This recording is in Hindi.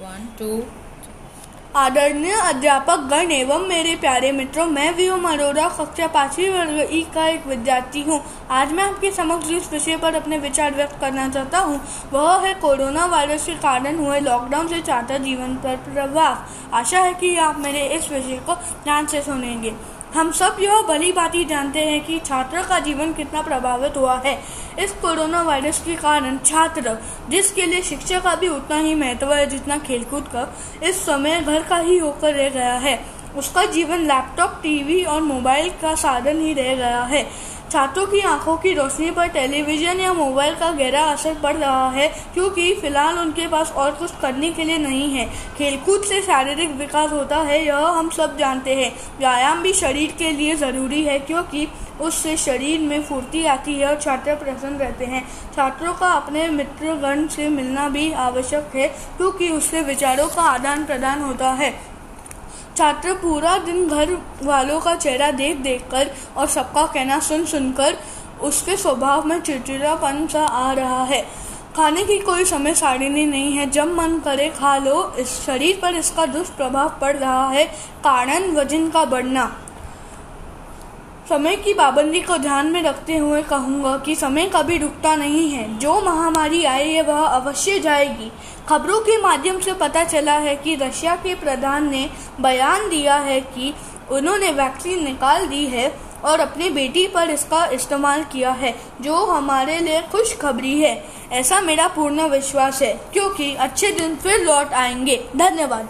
वन टू आदरणीय अध्यापक गण एवं मेरे प्यारे मित्रों, मैं व्योम अरोड़ा कक्षा पांचवी वर्ग ई का एक विद्यार्थी हूँ। आज मैं आपके समक्ष जिस विषय पर अपने विचार व्यक्त करना चाहता हूँ, वह है कोरोना वायरस के कारण हुए लॉकडाउन से छात्र जीवन पर प्रभाव। आशा है कि आप मेरे इस विषय को ध्यान से सुनेंगे। हम सब यह भली बात जानते हैं कि छात्र का जीवन कितना प्रभावित हुआ है। इस कोरोना वायरस के कारण छात्र, जिसके लिए शिक्षा का भी उतना ही महत्व है जितना खेलकूद का, इस समय घर का ही होकर रह गया है। उसका जीवन लैपटॉप, टीवी और मोबाइल का साधन ही रह गया है। छात्रों की आँखों की रोशनी पर टेलीविज़न या मोबाइल का गहरा असर पड़ रहा है, क्योंकि फ़िलहाल उनके पास और कुछ करने के लिए नहीं है। खेलकूद से शारीरिक विकास होता है, यह हम सब जानते हैं। व्यायाम भी शरीर के लिए ज़रूरी है, क्योंकि उससे शरीर में फुर्ती आती है और छात्र प्रसन्न रहते हैं। छात्रों का अपने मित्रगण से मिलना भी आवश्यक है, क्योंकि उससे विचारों का आदान प्रदान होता है। छात्र पूरा दिन घर वालों का चेहरा देख देख कर और सबका कहना सुन सुनकर उसके स्वभाव में चिड़चिड़ापन सा आ रहा है। खाने की कोई समय सारिणी नहीं है। जब मन करे खा लो, इस शरीर पर इसका दुष्प्रभाव पड़ रहा है। कारण वज़न का बढ़ना। समय की पाबंदी को ध्यान में रखते हुए कहूँगा कि समय कभी रुकता नहीं है। जो महामारी आए वह अवश्य जाएगी। खबरों के माध्यम से पता चला है कि रशिया के प्रधान ने बयान दिया है कि उन्होंने वैक्सीन निकाल दी है और अपनी बेटी पर इसका इस्तेमाल किया है, जो हमारे लिए खुशखबरी है। ऐसा मेरा पूर्ण विश्वास है, क्योंकि अच्छे दिन फिर लौट आएँगे। धन्यवाद।